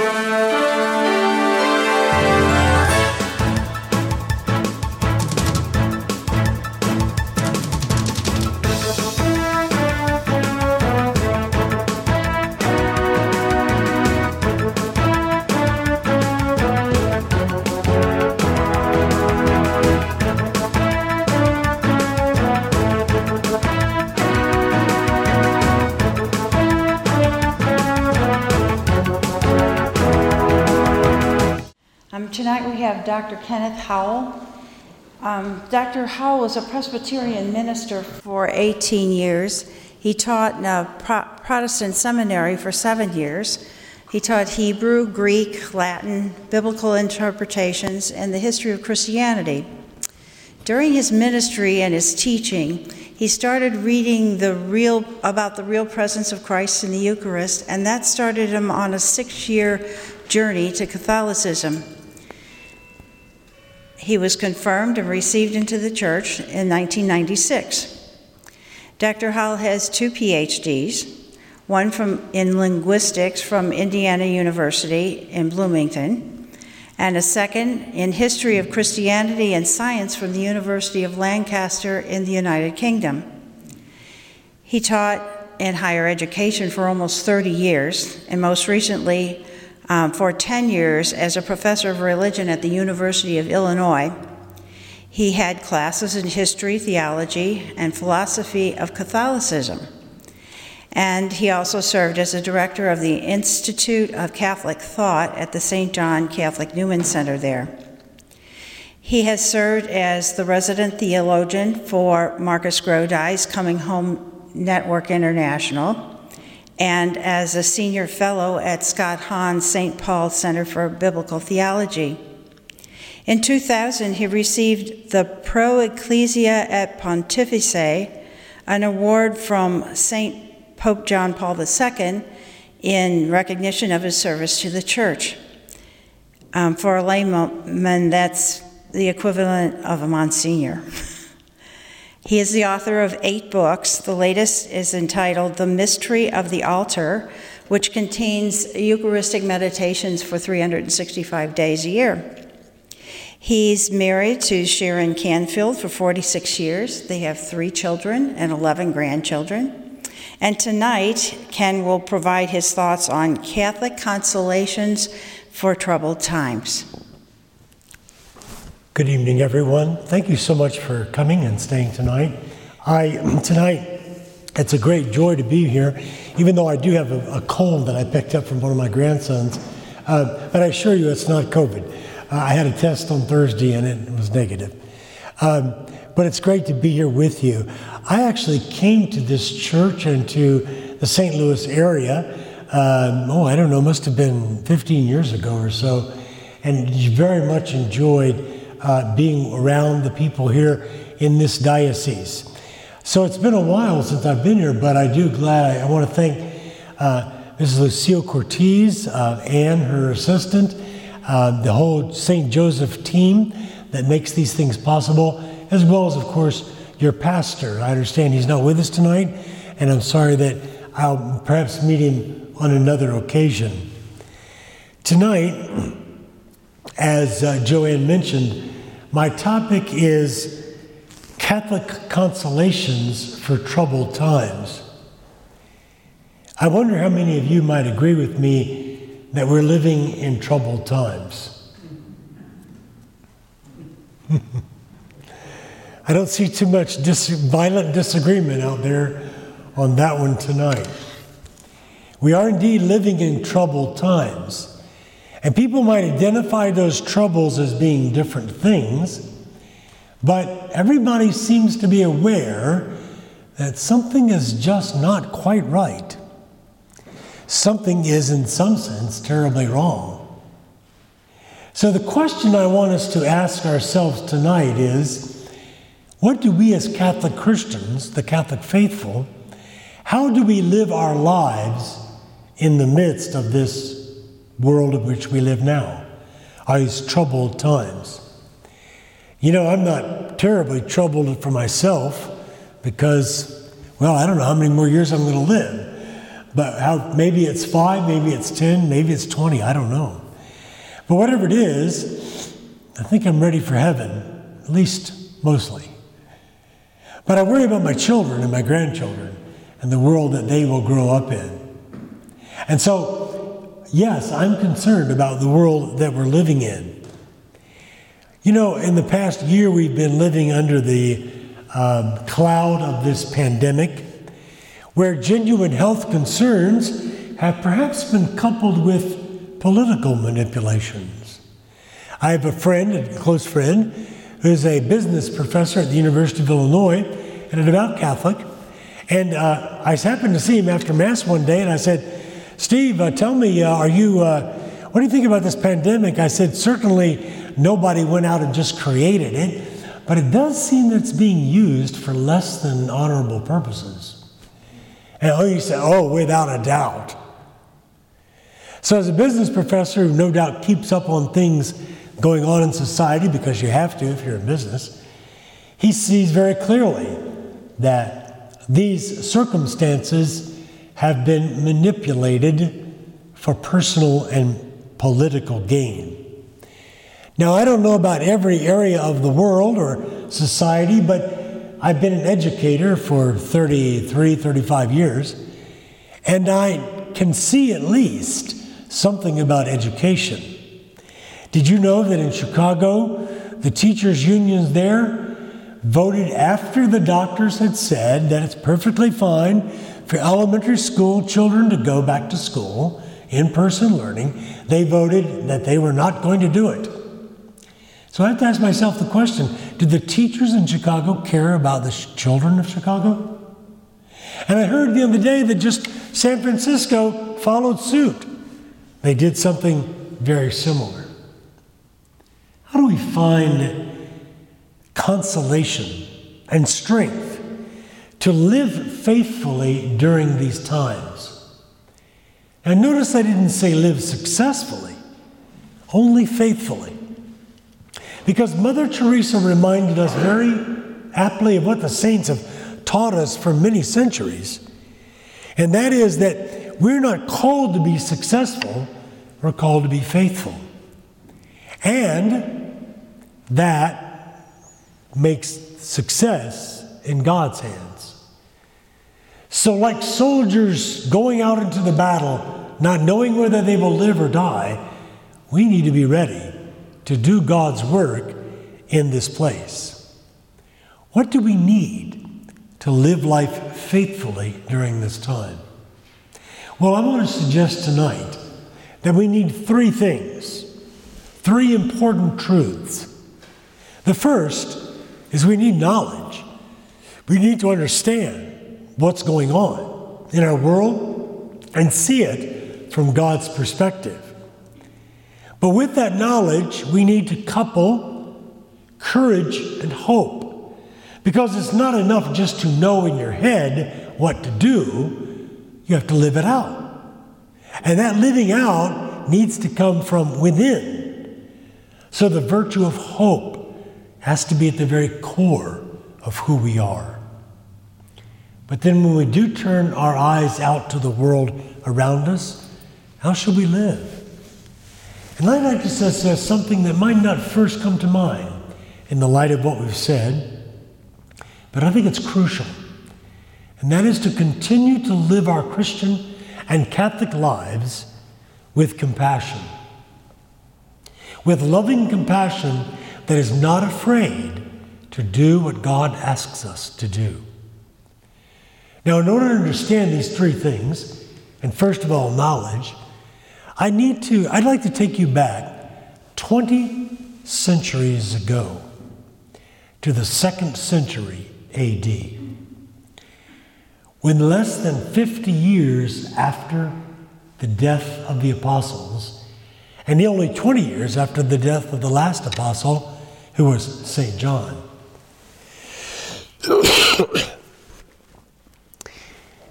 Música Dr. Kenneth Howell. Um, Dr. Howell was a Presbyterian minister for 18 years. He taught in a Pro- Protestant seminary for seven years. He taught Hebrew, Greek, Latin, biblical interpretations, and the history of Christianity. During his ministry and his teaching, he started reading the real about the real presence of Christ in the Eucharist, and that started him on a six-year journey to Catholicism. He was confirmed and received into the church in 1996. Dr. Howell has two PhDs, one from, in linguistics from Indiana University in Bloomington, and a second in history of Christianity and science from the University of Lancaster in the United Kingdom. He taught in higher education for almost 30 years, and most recently um, for 10 years as a professor of religion at the University of Illinois. He had classes in history, theology, and philosophy of Catholicism. And he also served as a director of the Institute of Catholic Thought at the St. John Catholic Newman Center there. He has served as the resident theologian for Marcus Grodi's Coming Home Network International and as a senior fellow at Scott Hahn's St. Paul Center for Biblical Theology. In 2000, he received the Pro Ecclesia et Pontifice, an award from St. Pope John Paul II in recognition of his service to the church. Um, for a layman, that's the equivalent of a Monsignor. He is the author of eight books. The latest is entitled The Mystery of the Altar, which contains Eucharistic meditations for 365 days a year. He's married to Sharon Canfield for 46 years. They have three children and 11 grandchildren. And tonight, Ken will provide his thoughts on Catholic consolations for troubled times. Good evening, everyone. Thank you so much for coming and staying tonight. I tonight it's a great joy to be here, even though I do have a, a cold that I picked up from one of my grandsons. Uh, but I assure you, it's not COVID. Uh, I had a test on Thursday and it was negative. Um, but it's great to be here with you. I actually came to this church and to the St. Louis area. Um, oh, I don't know, must have been 15 years ago or so, and very much enjoyed uh, being around the people here in this diocese. So it's been a while since I've been here, but I do glad. I, I want to thank uh, Mrs. Lucille Cortez, uh, Anne, her assistant, uh, the whole St. Joseph team that makes these things possible, as well as, of course, your pastor. I understand he's not with us tonight, and I'm sorry that I'll perhaps meet him on another occasion. Tonight, as uh, Joanne mentioned, my topic is Catholic consolations for troubled times. I wonder how many of you might agree with me that we're living in troubled times. I don't see too much dis- violent disagreement out there on that one tonight. We are indeed living in troubled times. And people might identify those troubles as being different things, but everybody seems to be aware that something is just not quite right. Something is, in some sense, terribly wrong. So, the question I want us to ask ourselves tonight is what do we as Catholic Christians, the Catholic faithful, how do we live our lives in the midst of this world in which we live now, are these troubled times. You know, I'm not terribly troubled for myself because, well, I don't know how many more years I'm going to live. But how, maybe it's five, maybe it's 10, maybe it's 20, I don't know. But whatever it is, I think I'm ready for heaven, at least mostly. But I worry about my children and my grandchildren and the world that they will grow up in. And so, yes, I'm concerned about the world that we're living in. You know, in the past year, we've been living under the um, cloud of this pandemic, where genuine health concerns have perhaps been coupled with political manipulations. I have a friend, a close friend, who's a business professor at the University of Illinois and a devout Catholic. And uh, I happened to see him after Mass one day, and I said, Steve, uh, tell me, uh, are you, uh, what do you think about this pandemic? I said, certainly nobody went out and just created it, but it does seem that it's being used for less than honorable purposes. And oh, you say, oh, without a doubt. So, as a business professor who no doubt keeps up on things going on in society because you have to if you're in business, he sees very clearly that these circumstances have been manipulated for personal and political gain. Now, I don't know about every area of the world or society, but I've been an educator for 33, 35 years, and I can see at least something about education. Did you know that in Chicago, the teachers' unions there voted after the doctors had said that it's perfectly fine for elementary school children to go back to school, in person learning? They voted that they were not going to do it. So I have to ask myself the question do the teachers in Chicago care about the children of Chicago? And I heard the other day that just San Francisco followed suit. They did something very similar. How do we find consolation and strength to live faithfully during these times? And notice I didn't say live successfully, only faithfully. Because Mother Teresa reminded us very aptly of what the saints have taught us for many centuries. And that is that we're not called to be successful, we're called to be faithful. And that makes success in God's hands. So, like soldiers going out into the battle, not knowing whether they will live or die, we need to be ready to do God's work in this place. What do we need to live life faithfully during this time? Well, I want to suggest tonight that we need three things, three important truths. The first is we need knowledge. We need to understand what's going on in our world and see it from God's perspective. But with that knowledge, we need to couple courage and hope. Because it's not enough just to know in your head what to do, you have to live it out. And that living out needs to come from within. So the virtue of hope has to be at the very core of who we are. But then when we do turn our eyes out to the world around us, how shall we live? And I'd like to say something that might not first come to mind in the light of what we've said, but I think it's crucial. And that is to continue to live our Christian and Catholic lives with compassion. With loving compassion that is not afraid to do what God asks us to do. Now, in order to understand these three things, and first of all, knowledge, I need to, I'd like to take you back 20 centuries ago to the second century AD. When less than 50 years after the death of the apostles, and only 20 years after the death of the last apostle, who was St. John.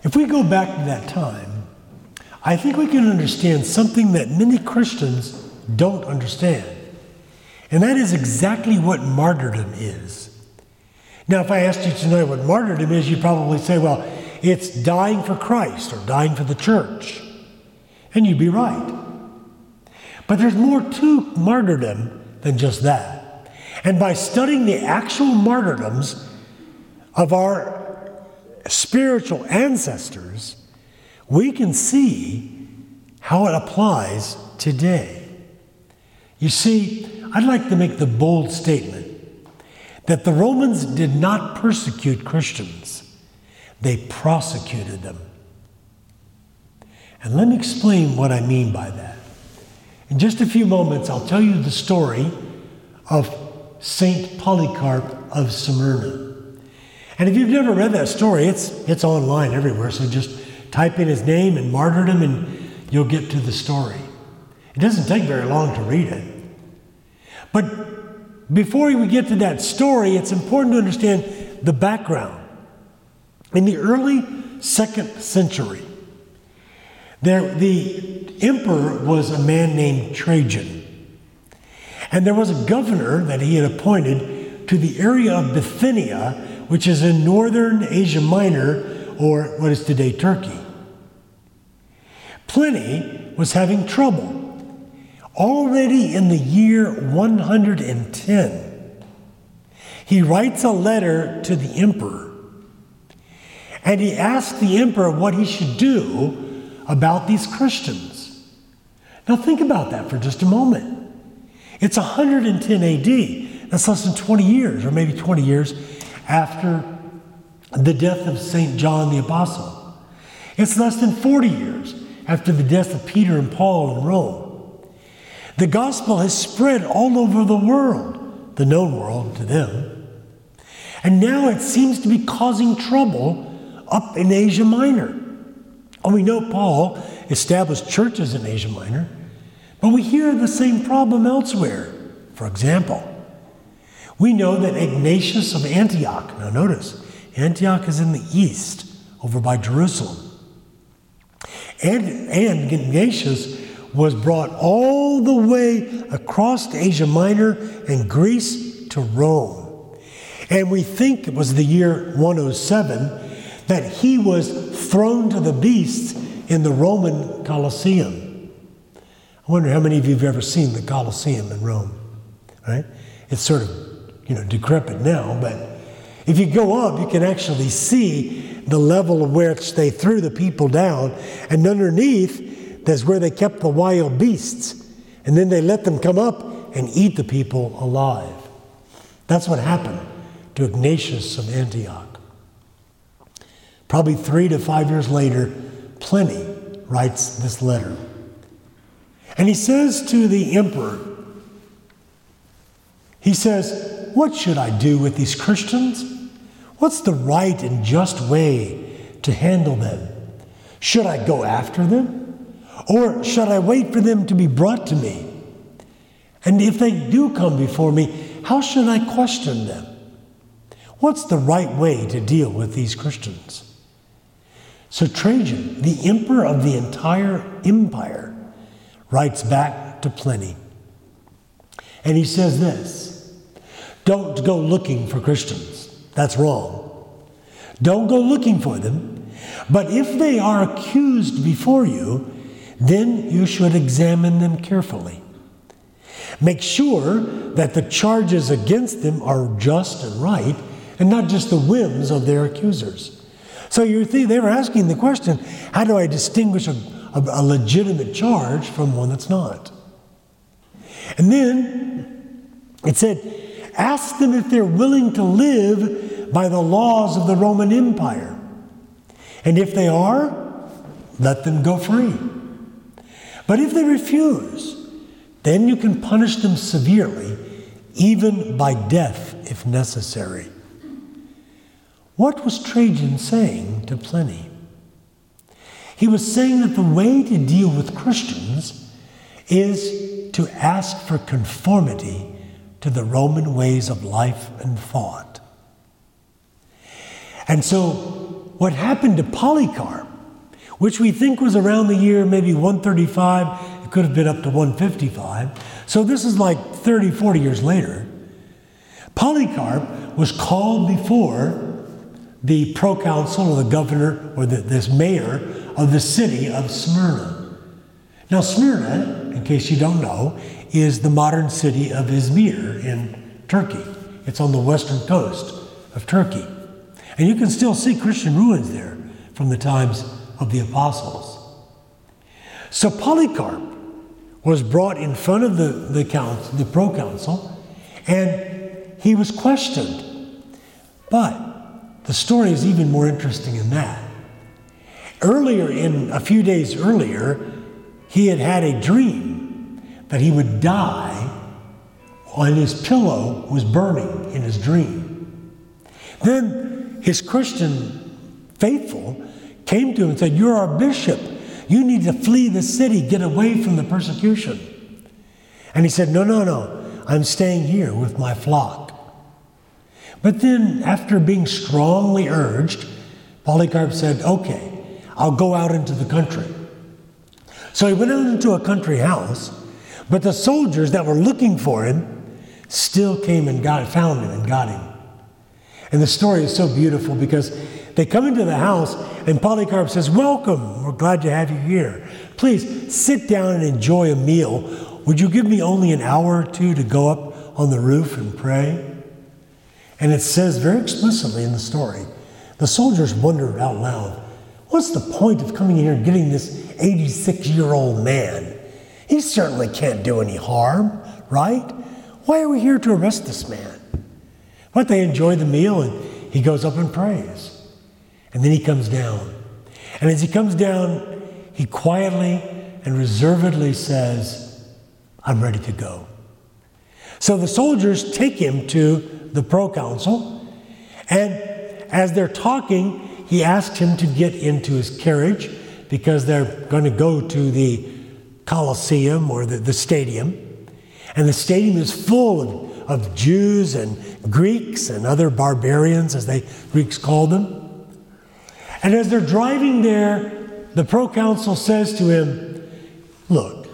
If we go back to that time, I think we can understand something that many Christians don't understand. And that is exactly what martyrdom is. Now, if I asked you tonight what martyrdom is, you'd probably say, well, it's dying for Christ or dying for the church. And you'd be right. But there's more to martyrdom than just that. And by studying the actual martyrdoms of our spiritual ancestors, we can see how it applies today. You see, I'd like to make the bold statement that the Romans did not persecute Christians, they prosecuted them. And let me explain what I mean by that. In just a few moments, I'll tell you the story of Saint Polycarp of Smyrna. And if you've never read that story, it's, it's online everywhere, so just type in his name and martyrdom and you'll get to the story. It doesn't take very long to read it. But before we get to that story, it's important to understand the background. In the early second century, there, the emperor was a man named Trajan. And there was a governor that he had appointed to the area of Bithynia, which is in northern Asia Minor, or what is today Turkey. Pliny was having trouble. Already in the year 110, he writes a letter to the emperor and he asks the emperor what he should do about these Christians. Now, think about that for just a moment. It's 110 AD. That's less than 20 years, or maybe 20 years after the death of St. John the Apostle. It's less than 40 years after the death of Peter and Paul in Rome. The gospel has spread all over the world, the known world to them. And now it seems to be causing trouble up in Asia Minor. And we know Paul established churches in Asia Minor, but we hear the same problem elsewhere. For example, we know that Ignatius of Antioch, now notice, Antioch is in the east, over by Jerusalem. And, and Ignatius was brought all the way across Asia Minor and Greece to Rome. And we think it was the year 107 that he was thrown to the beasts in the Roman Colosseum. I wonder how many of you have ever seen the Colosseum in Rome, right? It's sort of, you know, decrepit now, but if you go up, you can actually see the level of which they threw the people down, and underneath, that's where they kept the wild beasts. And then they let them come up and eat the people alive. That's what happened to Ignatius of Antioch. Probably three to five years later, Pliny writes this letter. And he says to the emperor, he says, What should I do with these Christians? What's the right and just way to handle them? Should I go after them? Or should I wait for them to be brought to me? And if they do come before me, how should I question them? What's the right way to deal with these Christians? So Trajan, the emperor of the entire empire, writes back to Pliny. And he says this Don't go looking for Christians. That's wrong. Don't go looking for them. But if they are accused before you, then you should examine them carefully. Make sure that the charges against them are just and right, and not just the whims of their accusers. So you see, they were asking the question how do I distinguish a, a, a legitimate charge from one that's not? And then it said, ask them if they're willing to live by the laws of the Roman Empire. And if they are, let them go free. But if they refuse, then you can punish them severely, even by death if necessary. What was Trajan saying to Pliny? He was saying that the way to deal with Christians is to ask for conformity to the Roman ways of life and thought. And so, what happened to Polycarp, which we think was around the year maybe 135, it could have been up to 155, so this is like 30, 40 years later. Polycarp was called before the proconsul or the governor or the, this mayor of the city of Smyrna. Now, Smyrna, in case you don't know, is the modern city of Izmir in Turkey. It's on the western coast of Turkey. And you can still see Christian ruins there from the times of the apostles. So Polycarp was brought in front of the, the, council, the proconsul, and he was questioned. But the story is even more interesting than that. Earlier, in a few days earlier, he had had a dream that he would die while his pillow was burning in his dream. Then his Christian faithful came to him and said, You're our bishop. You need to flee the city, get away from the persecution. And he said, No, no, no. I'm staying here with my flock. But then, after being strongly urged, Polycarp said, Okay, I'll go out into the country. So he went out into a country house, but the soldiers that were looking for him still came and got found him and got him. And the story is so beautiful because they come into the house and Polycarp says, Welcome, we're glad to have you here. Please sit down and enjoy a meal. Would you give me only an hour or two to go up on the roof and pray? And it says very explicitly in the story the soldiers wondered out loud, What's the point of coming here and getting this 86 year old man? He certainly can't do any harm, right? Why are we here to arrest this man? But they enjoy the meal and he goes up and prays. And then he comes down. And as he comes down, he quietly and reservedly says, I'm ready to go. So the soldiers take him to the proconsul, and as they're talking, he asks him to get into his carriage because they're going to go to the Colosseum or the, the stadium. And the stadium is full of, of Jews and Greeks and other barbarians, as they Greeks called them. And as they're driving there, the proconsul says to him, Look,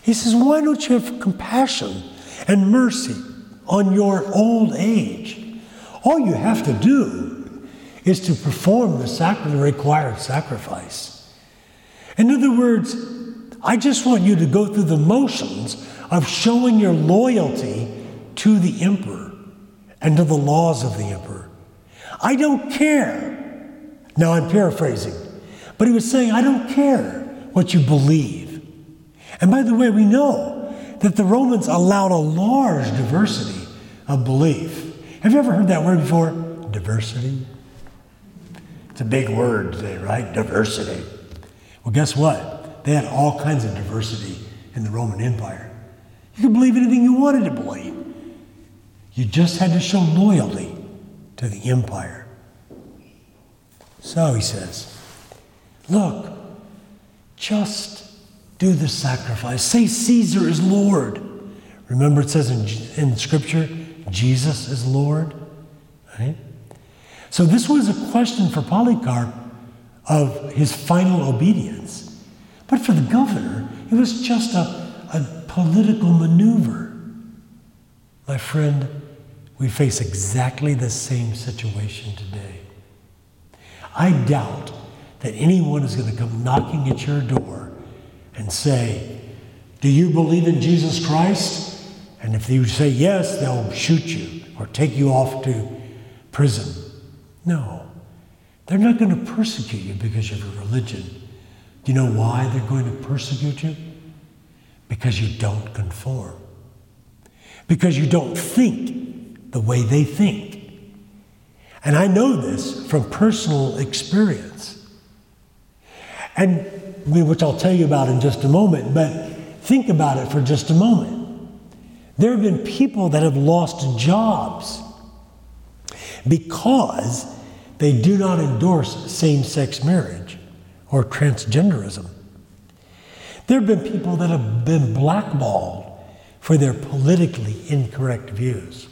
he says, why don't you have compassion and mercy on your old age? All you have to do is to perform the sacrament, required sacrifice. In other words, I just want you to go through the motions of showing your loyalty to the emperor and to the laws of the emperor. I don't care. Now I'm paraphrasing, but he was saying, I don't care what you believe. And by the way, we know that the Romans allowed a large diversity of belief. Have you ever heard that word before? Diversity. It's a big word today, right? Diversity. Well, guess what? They had all kinds of diversity in the Roman Empire. You could believe anything you wanted to believe. You just had to show loyalty to the empire. So he says, Look, just do the sacrifice. Say Caesar is Lord. Remember, it says in, in Scripture, Jesus is Lord. Right? So this was a question for Polycarp of his final obedience. But for the governor, it was just a, a political maneuver. My friend, we face exactly the same situation today. I doubt that anyone is going to come knocking at your door and say, Do you believe in Jesus Christ? And if you say yes, they'll shoot you or take you off to prison. No, they're not going to persecute you because of your religion. Do you know why they're going to persecute you? Because you don't conform. Because you don't think the way they think. And I know this from personal experience. And which I'll tell you about in just a moment, but think about it for just a moment. There have been people that have lost jobs because they do not endorse same sex marriage or transgenderism. There have been people that have been blackballed for their politically incorrect views.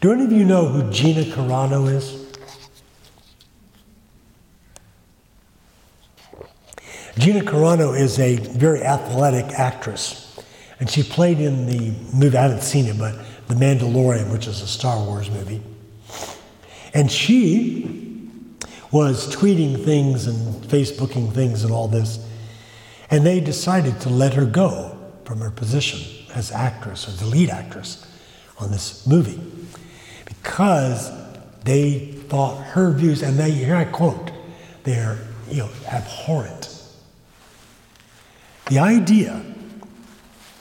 Do any of you know who Gina Carano is? Gina Carano is a very athletic actress, and she played in the movie, I haven't seen it, but The Mandalorian, which is a Star Wars movie. And she was tweeting things and Facebooking things and all this. And they decided to let her go from her position as actress or the lead actress on this movie because they thought her views, and they, here I quote, they're you know, abhorrent. The idea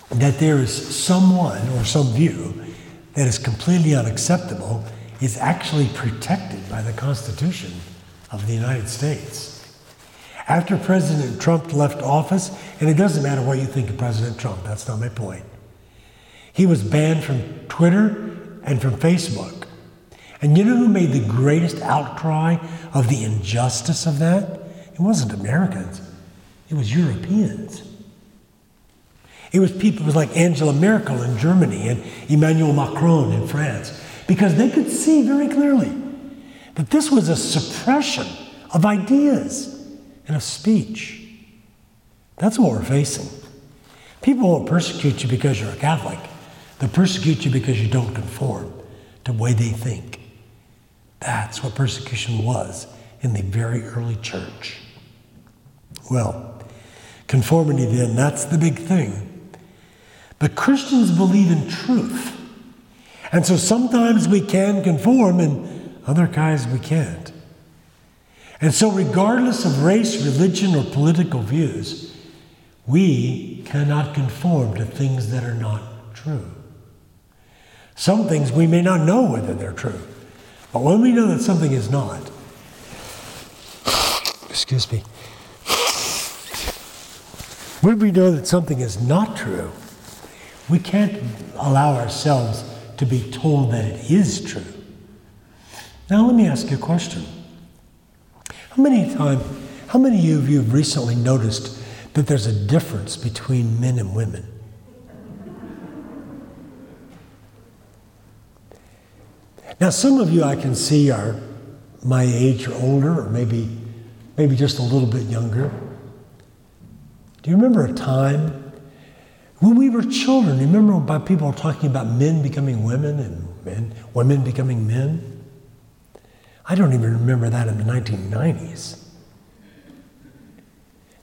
that there is someone or some view that is completely unacceptable is actually protected by the Constitution of the United States. After President Trump left office, and it doesn't matter what you think of President Trump, that's not my point, he was banned from Twitter and from Facebook. And you know who made the greatest outcry of the injustice of that? It wasn't Americans, it was Europeans. It was people, it was like Angela Merkel in Germany and Emmanuel Macron in France, because they could see very clearly that this was a suppression of ideas and of speech. That's what we're facing. People won't persecute you because you're a Catholic. They'll persecute you because you don't conform to the way they think. That's what persecution was in the very early church. Well, conformity then, that's the big thing. But Christians believe in truth. And so sometimes we can conform and other times we can't. And so, regardless of race, religion, or political views, we cannot conform to things that are not true. Some things we may not know whether they're true. But when we know that something is not, excuse me, when we know that something is not true, we can't allow ourselves to be told that it is true. Now, let me ask you a question. How many times, how many of you have recently noticed that there's a difference between men and women? Now, some of you I can see are my age or older, or maybe, maybe just a little bit younger. Do you remember a time when we were children? Remember about people talking about men becoming women and men, women becoming men? I don't even remember that in the 1990s.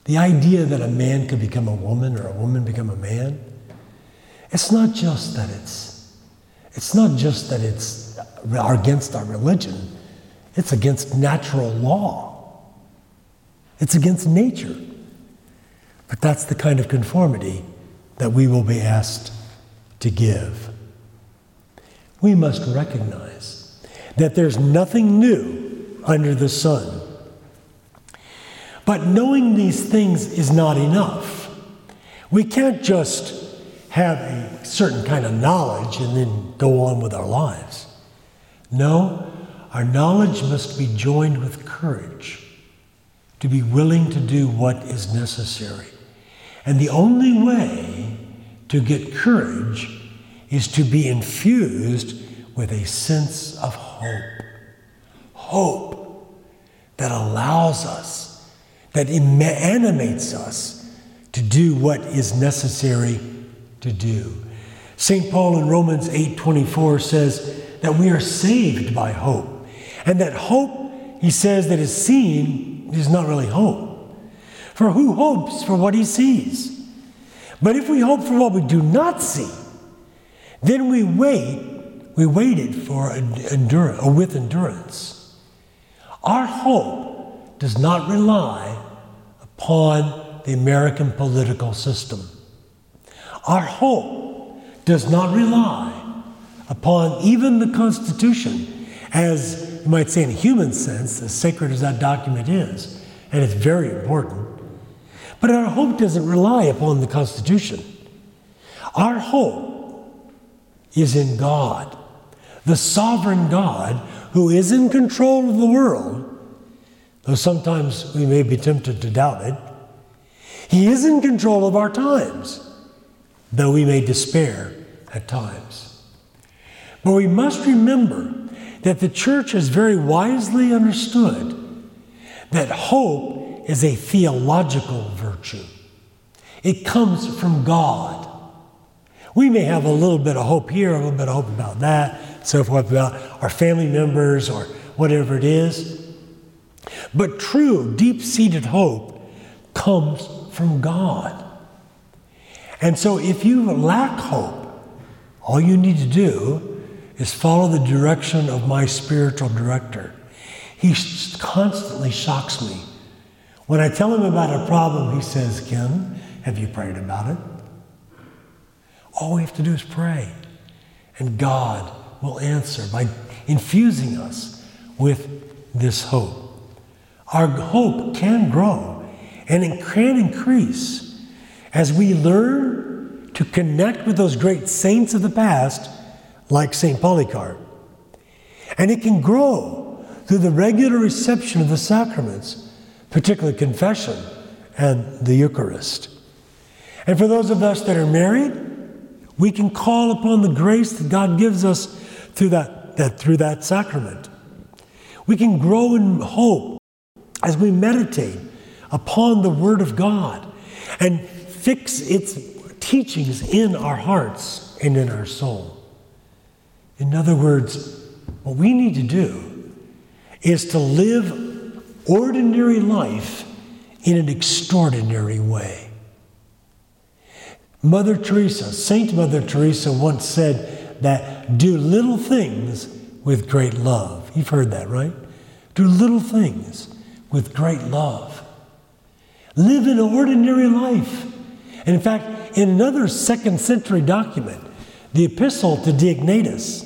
The idea that a man could become a woman or a woman become a man, it's not just that it's it's not just that it's uh, against our religion, it's against natural law. It's against nature. But that's the kind of conformity that we will be asked to give. We must recognize that there's nothing new under the sun. But knowing these things is not enough. We can't just have a certain kind of knowledge and then go on with our lives. No, our knowledge must be joined with courage to be willing to do what is necessary. And the only way to get courage is to be infused with a sense of hope. Hope that allows us, that animates us to do what is necessary to do. St. Paul in Romans 8:24 says that we are saved by hope. And that hope, he says, that is seen is not really hope. For who hopes for what he sees? But if we hope for what we do not see, then we wait, we waited for endurance, or uh, with endurance. Our hope does not rely upon the American political system. Our hope does not rely upon even the Constitution, as you might say in a human sense, as sacred as that document is, and it's very important. But our hope doesn't rely upon the Constitution. Our hope is in God, the sovereign God who is in control of the world, though sometimes we may be tempted to doubt it. He is in control of our times though we may despair at times. But we must remember that the church has very wisely understood that hope is a theological virtue. It comes from God. We may have a little bit of hope here, a little bit of hope about that, so forth, about our family members or whatever it is. But true, deep seated hope comes from God. And so if you lack hope, all you need to do is follow the direction of my spiritual director. He constantly shocks me. When I tell him about a problem, he says, Ken, have you prayed about it? All we have to do is pray, and God will answer by infusing us with this hope. Our hope can grow and it can increase as we learn to connect with those great saints of the past, like St. Polycarp. And it can grow through the regular reception of the sacraments, particularly confession and the Eucharist. And for those of us that are married, we can call upon the grace that God gives us through that, that, through that sacrament. We can grow in hope as we meditate upon the Word of God and fix its teachings in our hearts and in our soul. In other words, what we need to do is to live ordinary life in an extraordinary way. Mother Teresa, Saint Mother Teresa, once said that do little things with great love. You've heard that, right? Do little things with great love. Live an ordinary life. And in fact, in another second century document, the Epistle to Diognetus,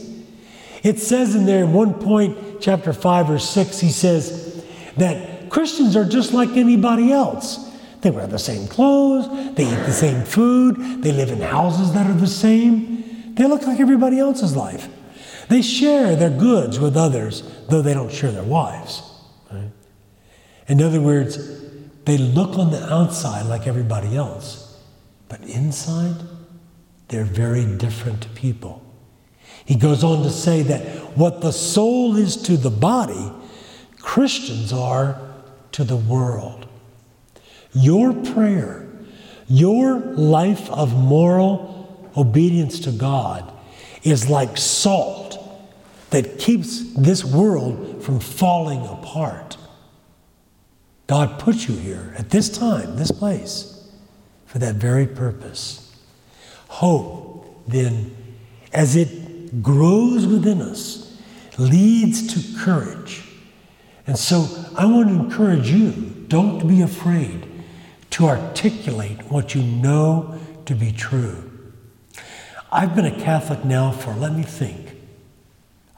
it says in there, in one point, chapter 5 or 6, he says that Christians are just like anybody else. They wear the same clothes, they eat the same food, they live in houses that are the same. They look like everybody else's life. They share their goods with others, though they don't share their wives. Right? In other words, they look on the outside like everybody else, but inside, they're very different people. He goes on to say that what the soul is to the body, Christians are to the world. Your prayer, your life of moral obedience to God is like salt that keeps this world from falling apart. God put you here at this time, this place, for that very purpose. Hope, then, as it grows within us, leads to courage. And so I want to encourage you don't be afraid to articulate what you know to be true. I've been a Catholic now for, let me think,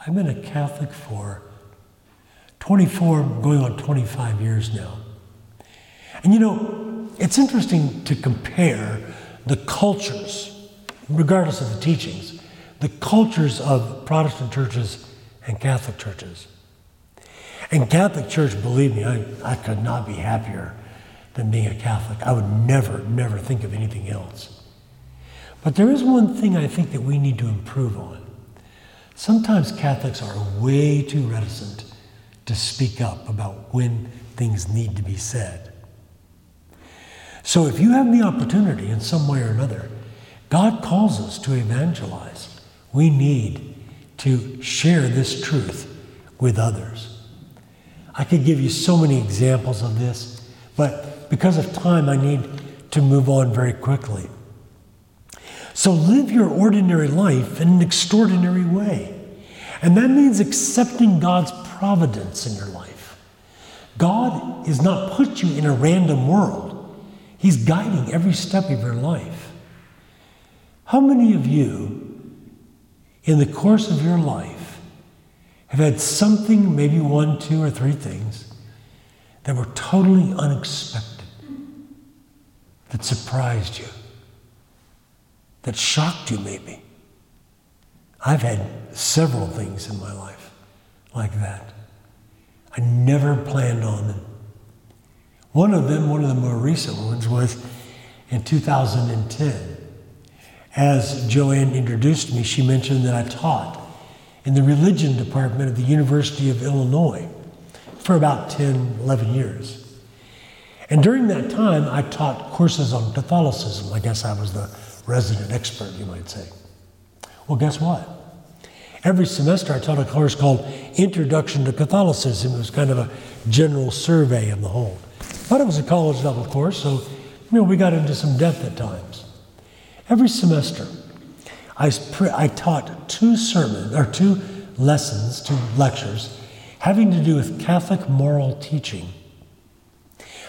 I've been a Catholic for 24, going on 25 years now. And you know, it's interesting to compare the cultures, regardless of the teachings, the cultures of Protestant churches and Catholic churches. And Catholic Church, believe me, I, I could not be happier than being a Catholic. I would never, never think of anything else. But there is one thing I think that we need to improve on. Sometimes Catholics are way too reticent to speak up about when things need to be said. So if you have the opportunity in some way or another, God calls us to evangelize. We need to share this truth with others. I could give you so many examples of this, but because of time, I need to move on very quickly. So live your ordinary life in an extraordinary way. And that means accepting God's providence in your life. God has not put you in a random world, He's guiding every step of your life. How many of you, in the course of your life, have had something, maybe one, two, or three things, that were totally unexpected? that surprised you, that shocked you maybe. I've had several things in my life like that. I never planned on them. One of them, one of the more recent ones, was in 2010. As Joanne introduced me, she mentioned that I taught in the religion department of the University of Illinois for about 10, 11 years. And during that time, I taught courses on Catholicism. I guess I was the resident expert, you might say. Well, guess what? Every semester I taught a course called Introduction to Catholicism. It was kind of a general survey of the whole. But it was a college level course, so you know, we got into some depth at times. Every semester, I, I taught two sermons or two lessons, two lectures, having to do with Catholic moral teaching.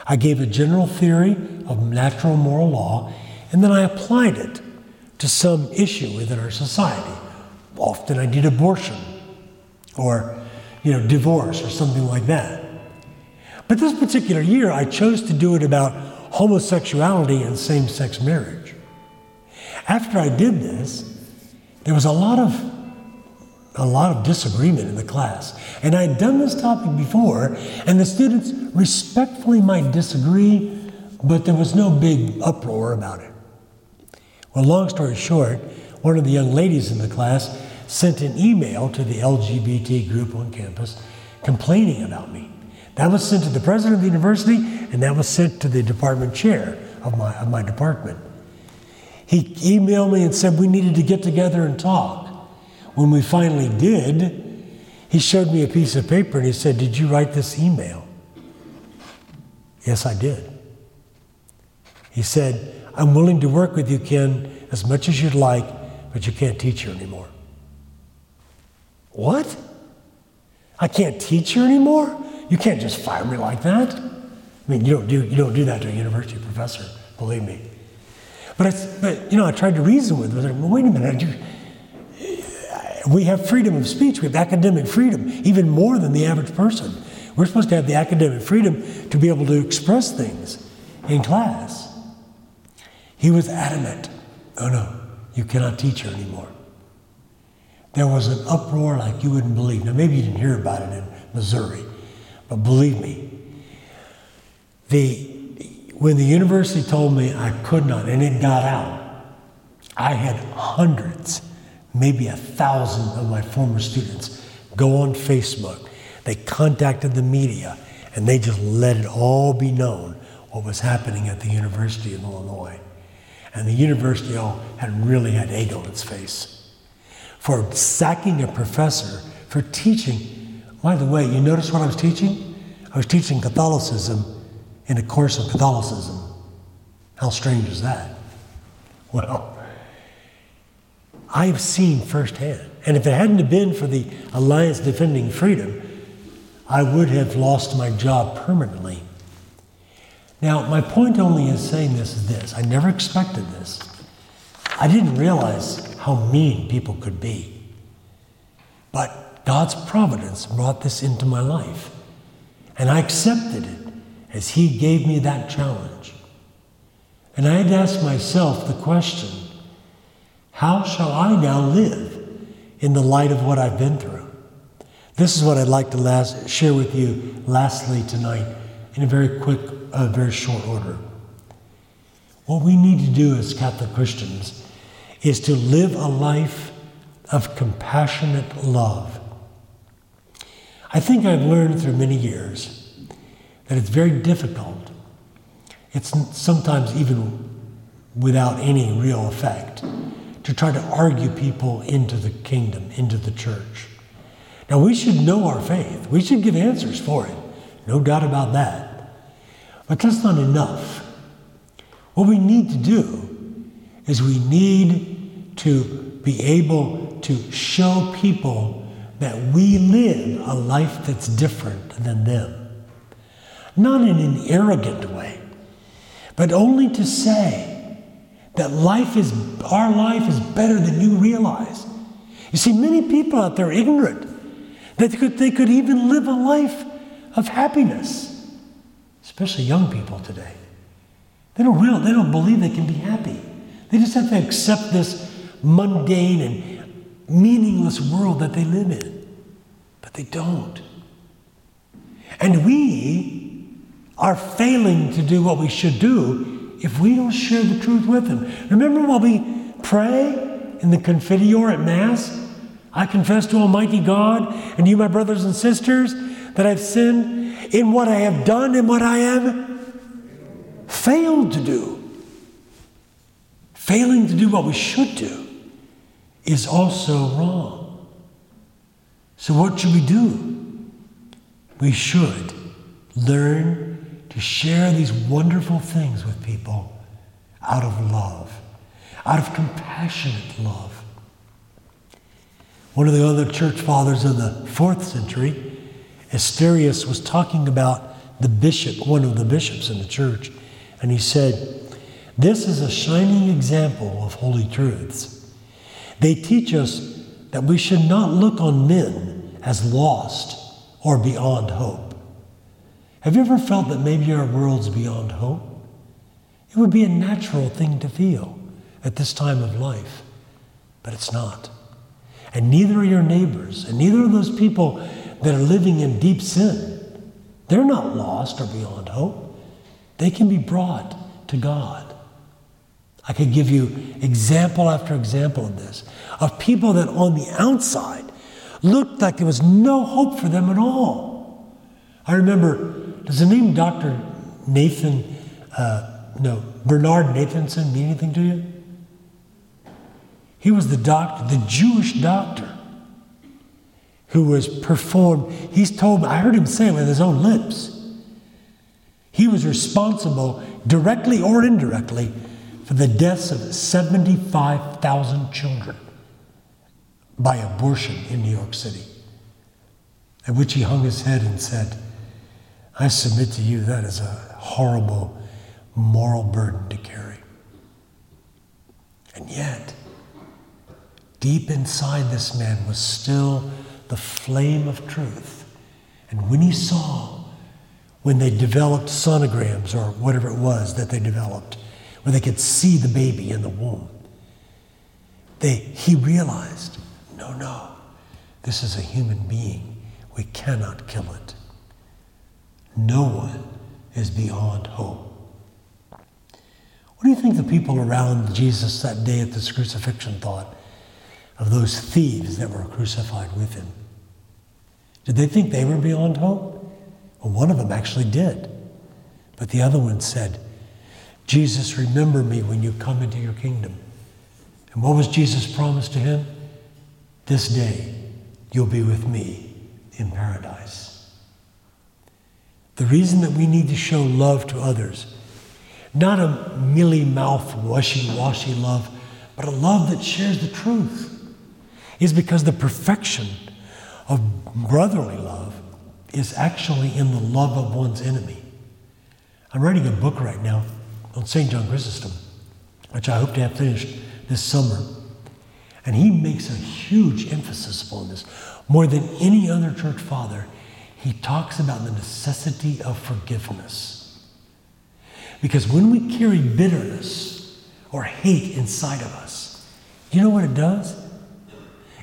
I gave a general theory of natural moral law, and then I applied it to some issue within our society. Often I did abortion or you know, divorce or something like that. But this particular year, I chose to do it about homosexuality and same sex marriage. After I did this, there was a lot of a lot of disagreement in the class. And I had done this topic before, and the students respectfully might disagree, but there was no big uproar about it. Well, long story short, one of the young ladies in the class sent an email to the LGBT group on campus complaining about me. That was sent to the president of the university, and that was sent to the department chair of my, of my department. He emailed me and said we needed to get together and talk. When we finally did, he showed me a piece of paper and he said, Did you write this email? Yes, I did. He said, I'm willing to work with you, Ken, as much as you'd like, but you can't teach here anymore. What? I can't teach here anymore? You can't just fire me like that. I mean, you don't do, you don't do that to a university professor, believe me. But, I, but you know, I tried to reason with him. Well, wait a minute. You, we have freedom of speech, we have academic freedom, even more than the average person. We're supposed to have the academic freedom to be able to express things in class. He was adamant oh no, you cannot teach her anymore. There was an uproar like you wouldn't believe. Now, maybe you didn't hear about it in Missouri, but believe me, the, when the university told me I could not, and it got out, I had hundreds maybe a thousand of my former students go on Facebook. They contacted the media and they just let it all be known what was happening at the University of Illinois. And the university all had really had egg on its face for sacking a professor for teaching. By the way, you notice what I was teaching? I was teaching Catholicism in a course of Catholicism. How strange is that? Well, I've seen firsthand. And if it hadn't been for the Alliance Defending Freedom, I would have lost my job permanently. Now, my point only in saying this is this I never expected this. I didn't realize how mean people could be. But God's providence brought this into my life. And I accepted it as He gave me that challenge. And I had to ask myself the question how shall I now live in the light of what I've been through? This is what I'd like to last, share with you lastly tonight in a very quick, uh, very short order. What we need to do as Catholic Christians is to live a life of compassionate love. I think I've learned through many years that it's very difficult. It's sometimes even without any real effect to try to argue people into the kingdom, into the church. Now, we should know our faith. We should give answers for it. No doubt about that. But that's not enough. What we need to do is we need to be able to show people that we live a life that's different than them. Not in an arrogant way, but only to say, that life is, our life is better than you realize. You see, many people out there are ignorant that they could, they could even live a life of happiness, especially young people today. They don't, real, they don't believe they can be happy. They just have to accept this mundane and meaningless world that they live in. But they don't. And we are failing to do what we should do if we don't share the truth with them. Remember while we pray in the Confiteor at Mass? I confess to Almighty God and you, my brothers and sisters, that I've sinned in what I have done and what I have failed to do. Failing to do what we should do is also wrong. So, what should we do? We should learn to share these wonderful things with people out of love, out of compassionate love. One of the other church fathers of the fourth century, Asterius, was talking about the bishop, one of the bishops in the church, and he said, This is a shining example of holy truths. They teach us that we should not look on men as lost or beyond hope. Have you ever felt that maybe our world's beyond hope? It would be a natural thing to feel at this time of life, but it's not. And neither are your neighbors, and neither are those people that are living in deep sin. They're not lost or beyond hope. They can be brought to God. I could give you example after example of this, of people that on the outside looked like there was no hope for them at all. I remember, does the name Dr. Nathan, uh, no, Bernard Nathanson mean anything to you? He was the doctor, the Jewish doctor who was performed. He's told I heard him say it with his own lips. He was responsible, directly or indirectly, for the deaths of 75,000 children by abortion in New York City. At which he hung his head and said, I submit to you that is a horrible moral burden to carry. And yet, deep inside this man was still the flame of truth. And when he saw, when they developed sonograms or whatever it was that they developed, where they could see the baby in the womb, they, he realized no, no, this is a human being. We cannot kill it. No one is beyond hope. What do you think the people around Jesus that day at this crucifixion thought of those thieves that were crucified with him? Did they think they were beyond hope? Well, one of them actually did. But the other one said, Jesus, remember me when you come into your kingdom. And what was Jesus' promise to him? This day you'll be with me in paradise. The reason that we need to show love to others, not a mealy mouth, washy washy love, but a love that shares the truth, is because the perfection of brotherly love is actually in the love of one's enemy. I'm writing a book right now on St. John Chrysostom, which I hope to have finished this summer. And he makes a huge emphasis upon this. More than any other church father, he talks about the necessity of forgiveness. Because when we carry bitterness or hate inside of us, you know what it does?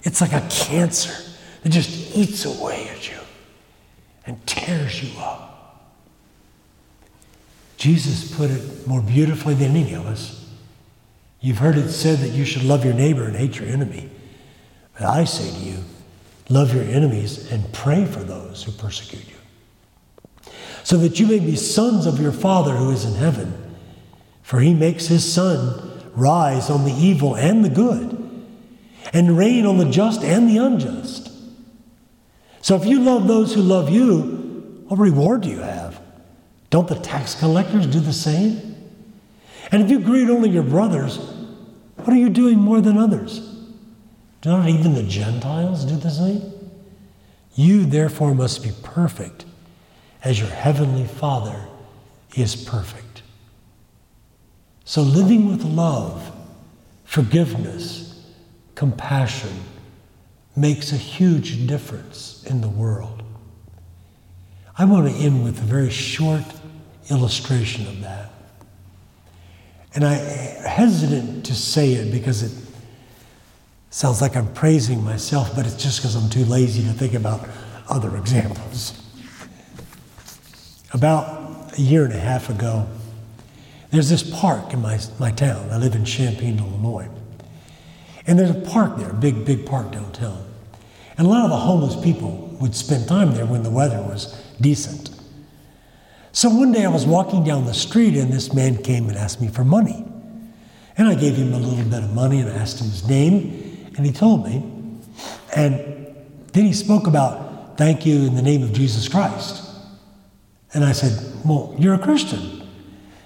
It's like a cancer that just eats away at you and tears you up. Jesus put it more beautifully than any of us. You've heard it said that you should love your neighbor and hate your enemy. But I say to you, love your enemies and pray for those who persecute you, so that you may be sons of your Father who is in heaven. For he makes his sun rise on the evil and the good, and rain on the just and the unjust. So if you love those who love you, what reward do you have? Don't the tax collectors do the same? And if you greet only your brothers, what are you doing more than others? Do not even the Gentiles do the same? You therefore must be perfect as your heavenly Father is perfect. So living with love, forgiveness, compassion makes a huge difference in the world. I want to end with a very short illustration of that. And I'm hesitant to say it because it sounds like I'm praising myself, but it's just because I'm too lazy to think about other examples. About a year and a half ago, there's this park in my, my town. I live in Champaign, Illinois. And there's a park there, a big, big park downtown. And a lot of the homeless people would spend time there when the weather was decent. So one day I was walking down the street and this man came and asked me for money. And I gave him a little bit of money and I asked him his name and he told me. And then he spoke about thank you in the name of Jesus Christ. And I said, Well, you're a Christian.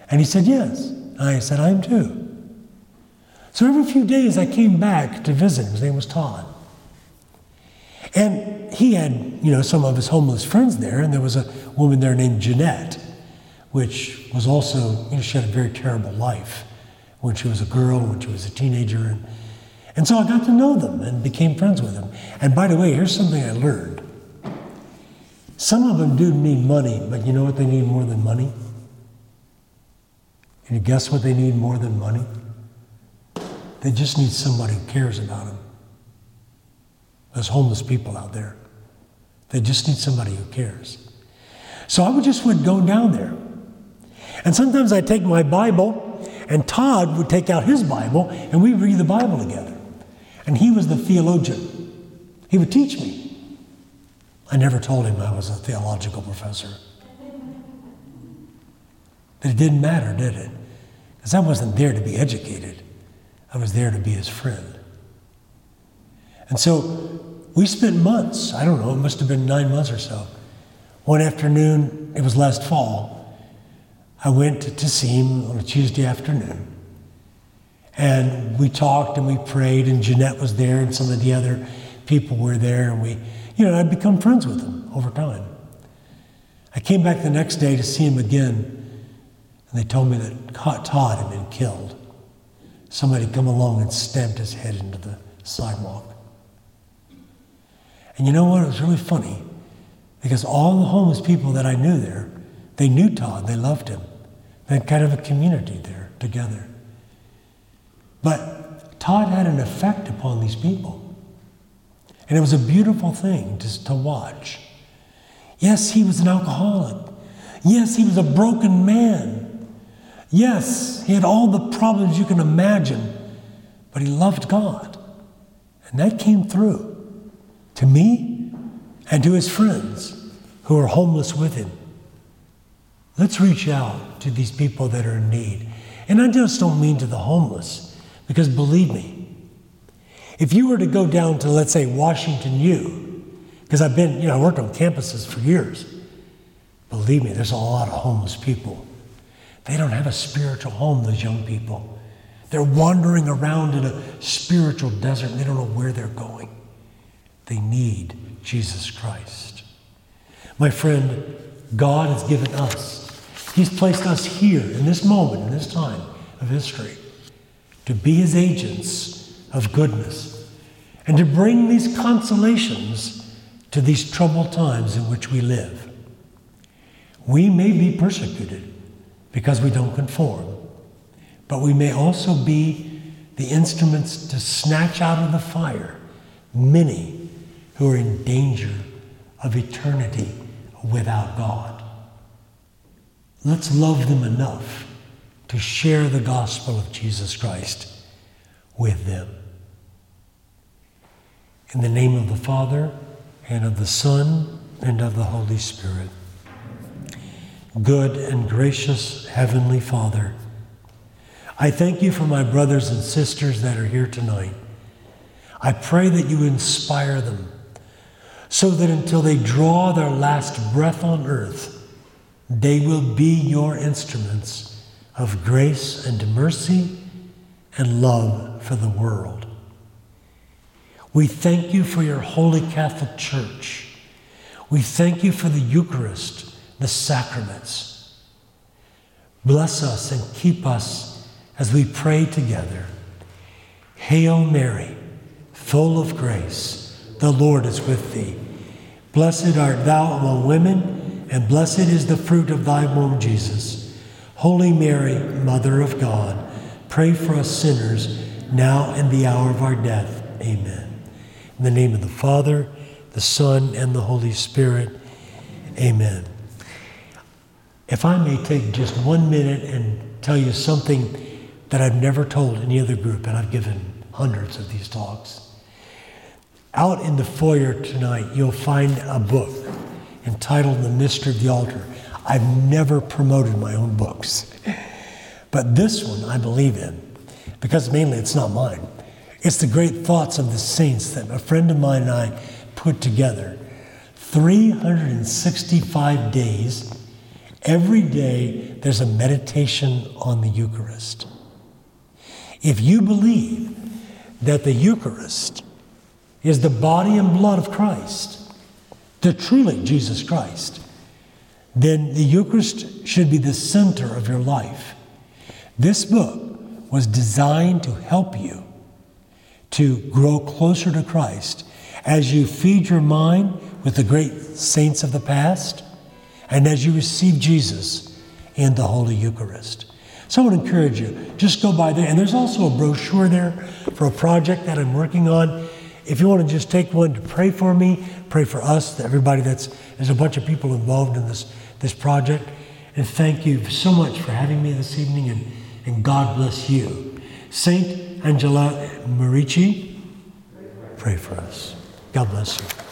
And he said, Yes. And I said, I am too. So every few days I came back to visit. His name was Todd. And he had, you know, some of his homeless friends there, and there was a woman there named Jeanette, which was also, you know, she had a very terrible life when she was a girl, when she was a teenager. And, and so I got to know them and became friends with them. And by the way, here's something I learned. Some of them do need money, but you know what they need more than money? You guess what they need more than money? They just need somebody who cares about them. There's homeless people out there. They just need somebody who cares. So I would just would go down there. And sometimes I'd take my Bible, and Todd would take out his Bible, and we'd read the Bible together. And he was the theologian. He would teach me. I never told him I was a theological professor. But it didn't matter, did it? Because I wasn't there to be educated, I was there to be his friend. And so we spent months, I don't know, it must have been nine months or so. One afternoon, it was last fall, I went to see him on a Tuesday afternoon. And we talked and we prayed, and Jeanette was there, and some of the other people were there, and we, you know, I'd become friends with him over time. I came back the next day to see him again, and they told me that Todd had been killed. Somebody come along and stamped his head into the sidewalk. And you know what? It was really funny because all the homeless people that I knew there, they knew Todd, they loved him. They had kind of a community there together. But Todd had an effect upon these people. And it was a beautiful thing to, to watch. Yes, he was an alcoholic. Yes, he was a broken man. Yes, he had all the problems you can imagine, but he loved God. And that came through to me and to his friends who are homeless with him. Let's reach out to these people that are in need. And I just don't mean to the homeless, because believe me, if you were to go down to, let's say, Washington U, because I've been, you know, I worked on campuses for years, believe me, there's a lot of homeless people. They don't have a spiritual home, those young people. They're wandering around in a spiritual desert and they don't know where they're going. They need Jesus Christ. My friend, God has given us, He's placed us here in this moment, in this time of history, to be His agents of goodness and to bring these consolations to these troubled times in which we live. We may be persecuted because we don't conform, but we may also be the instruments to snatch out of the fire many who are in danger of eternity without God. Let's love them enough to share the gospel of Jesus Christ with them. In the name of the Father, and of the Son, and of the Holy Spirit. Good and gracious Heavenly Father, I thank you for my brothers and sisters that are here tonight. I pray that you inspire them so that until they draw their last breath on earth, they will be your instruments of grace and mercy and love for the world. We thank you for your holy Catholic Church. We thank you for the Eucharist, the sacraments. Bless us and keep us as we pray together. Hail Mary, full of grace, the Lord is with thee. Blessed art thou among women, and blessed is the fruit of thy womb, Jesus. Holy Mary, Mother of God, pray for us sinners, now and the hour of our death. Amen. In the name of the Father, the Son, and the Holy Spirit. Amen. If I may take just one minute and tell you something that I've never told any other group, and I've given hundreds of these talks. Out in the foyer tonight, you'll find a book entitled The Mystery of the Altar. I've never promoted my own books, but this one I believe in because mainly it's not mine. It's the great thoughts of the saints that a friend of mine and I put together 365 days. Every day there's a meditation on the Eucharist. If you believe that the Eucharist is the body and blood of Christ, the truly Jesus Christ, then the Eucharist should be the center of your life. This book was designed to help you to grow closer to Christ as you feed your mind with the great saints of the past and as you receive Jesus in the Holy Eucharist. So I would encourage you, just go by there. And there's also a brochure there for a project that I'm working on. If you want to just take one to pray for me, pray for us, everybody that's, there's a bunch of people involved in this, this project. And thank you so much for having me this evening, and, and God bless you. Saint Angela Merici, pray for us. God bless you.